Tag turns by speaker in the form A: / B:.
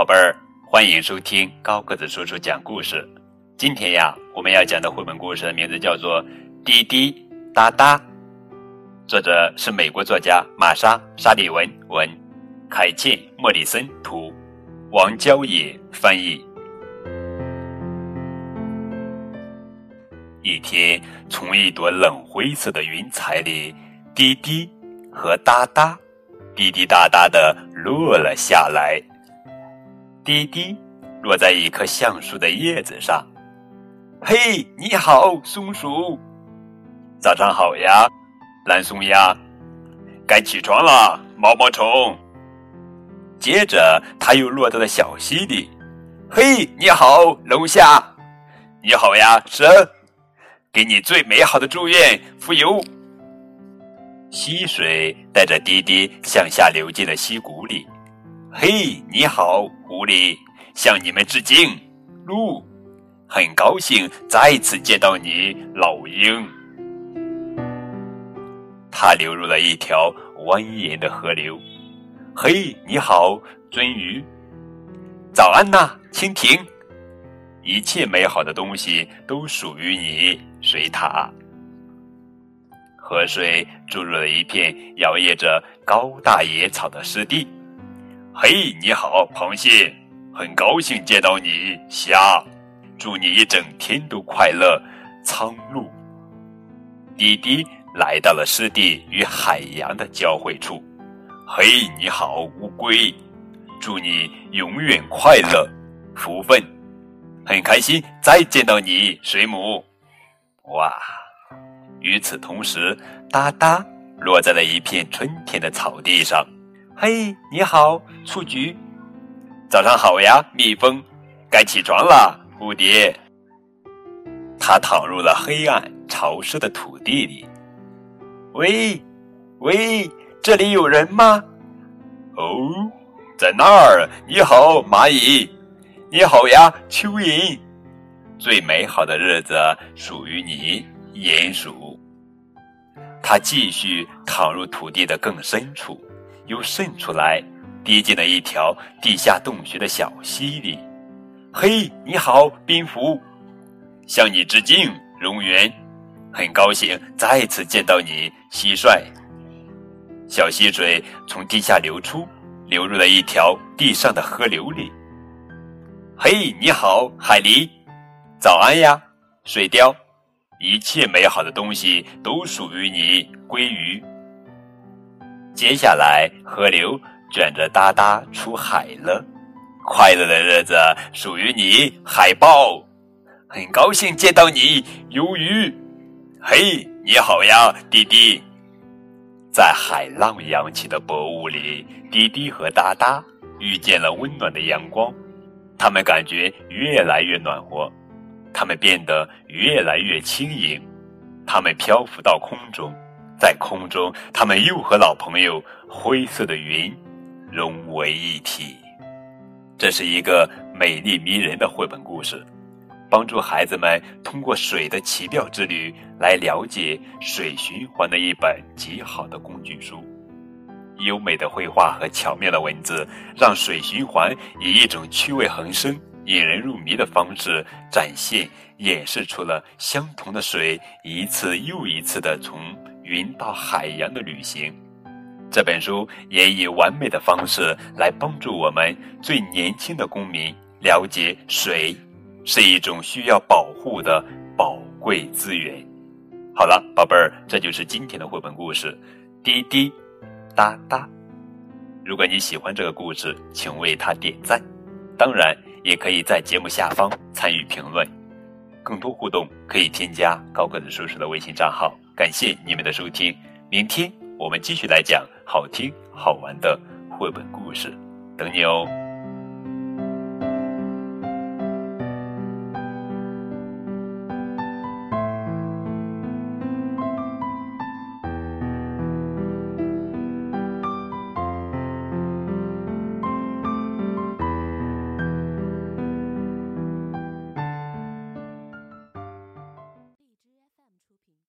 A: 宝贝儿，欢迎收听高个子叔叔讲故事。今天呀，我们要讲的绘本故事的名字叫做《滴滴答答》，作者是美国作家玛莎·沙利文文，凯茜·莫里森图，王娇野翻译。一天，从一朵冷灰色的云彩里，滴滴和哒哒，滴滴答答的落了下来。滴滴落在一棵橡树的叶子上。嘿，你好，松鼠！早上好呀，蓝松鸭！该起床了，毛毛虫！接着，它又落到了小溪里。嘿，你好，龙虾！你好呀，蛇！给你最美好的祝愿，浮游！溪水带着滴滴向下流进了溪谷里。嘿，你好，狐狸！向你们致敬，鹿。很高兴再次见到你，老鹰。它流入了一条蜿蜒的河流。嘿，你好，鳟鱼！早安呐，蜻蜓！一切美好的东西都属于你，水獭。河水注入了一片摇曳着高大野草的湿地。嘿，你好，螃蟹！很高兴见到你，虾。祝你一整天都快乐，苍鹭。滴滴来到了湿地与海洋的交汇处。嘿，你好，乌龟！祝你永远快乐，福分。很开心再见到你，水母。哇！与此同时，哒哒落在了一片春天的草地上。嘿，你好，雏菊！早上好呀，蜜蜂！该起床了。蝴蝶，它躺入了黑暗潮湿的土地里。喂，喂，这里有人吗？哦，在那儿。你好，蚂蚁。你好呀，蚯蚓。最美好的日子属于你，鼹鼠。它继续躺入土地的更深处，又渗出来，滴进了一条地下洞穴的小溪里。嘿，你好，蝙蝠！向你致敬，蝾螈！很高兴再次见到你，蟋蟀。小溪水从地下流出，流入了一条地上的河流里。嘿，你好，海狸！早安呀，水貂！一切美好的东西都属于你，鲑鱼。接下来，河流卷着哒哒出海了。快乐的日子属于你，海豹。很高兴见到你，鱿鱼。嘿，你好呀，滴滴。在海浪扬起的薄雾里，滴滴和哒哒遇见了温暖的阳光，他们感觉越来越暖和，他们变得越来越轻盈，他们漂浮到空中，在空中，他们又和老朋友灰色的云融为一体。这是一个美丽迷人的绘本故事，帮助孩子们通过水的奇妙之旅来了解水循环的一本极好的工具书。优美的绘画和巧妙的文字，让水循环以一种趣味横生、引人入迷的方式展现、演示出了相同的水一次又一次的从云到海洋的旅行。这本书也以完美的方式来帮助我们最年轻的公民了解水是一种需要保护的宝贵资源。好了，宝贝儿，这就是今天的绘本故事《滴滴答答》。如果你喜欢这个故事，请为它点赞。当然，也可以在节目下方参与评论。更多互动可以添加高个子叔叔的微信账号。感谢你们的收听，明天我们继续来讲。好听好玩的绘本故事，等你哦。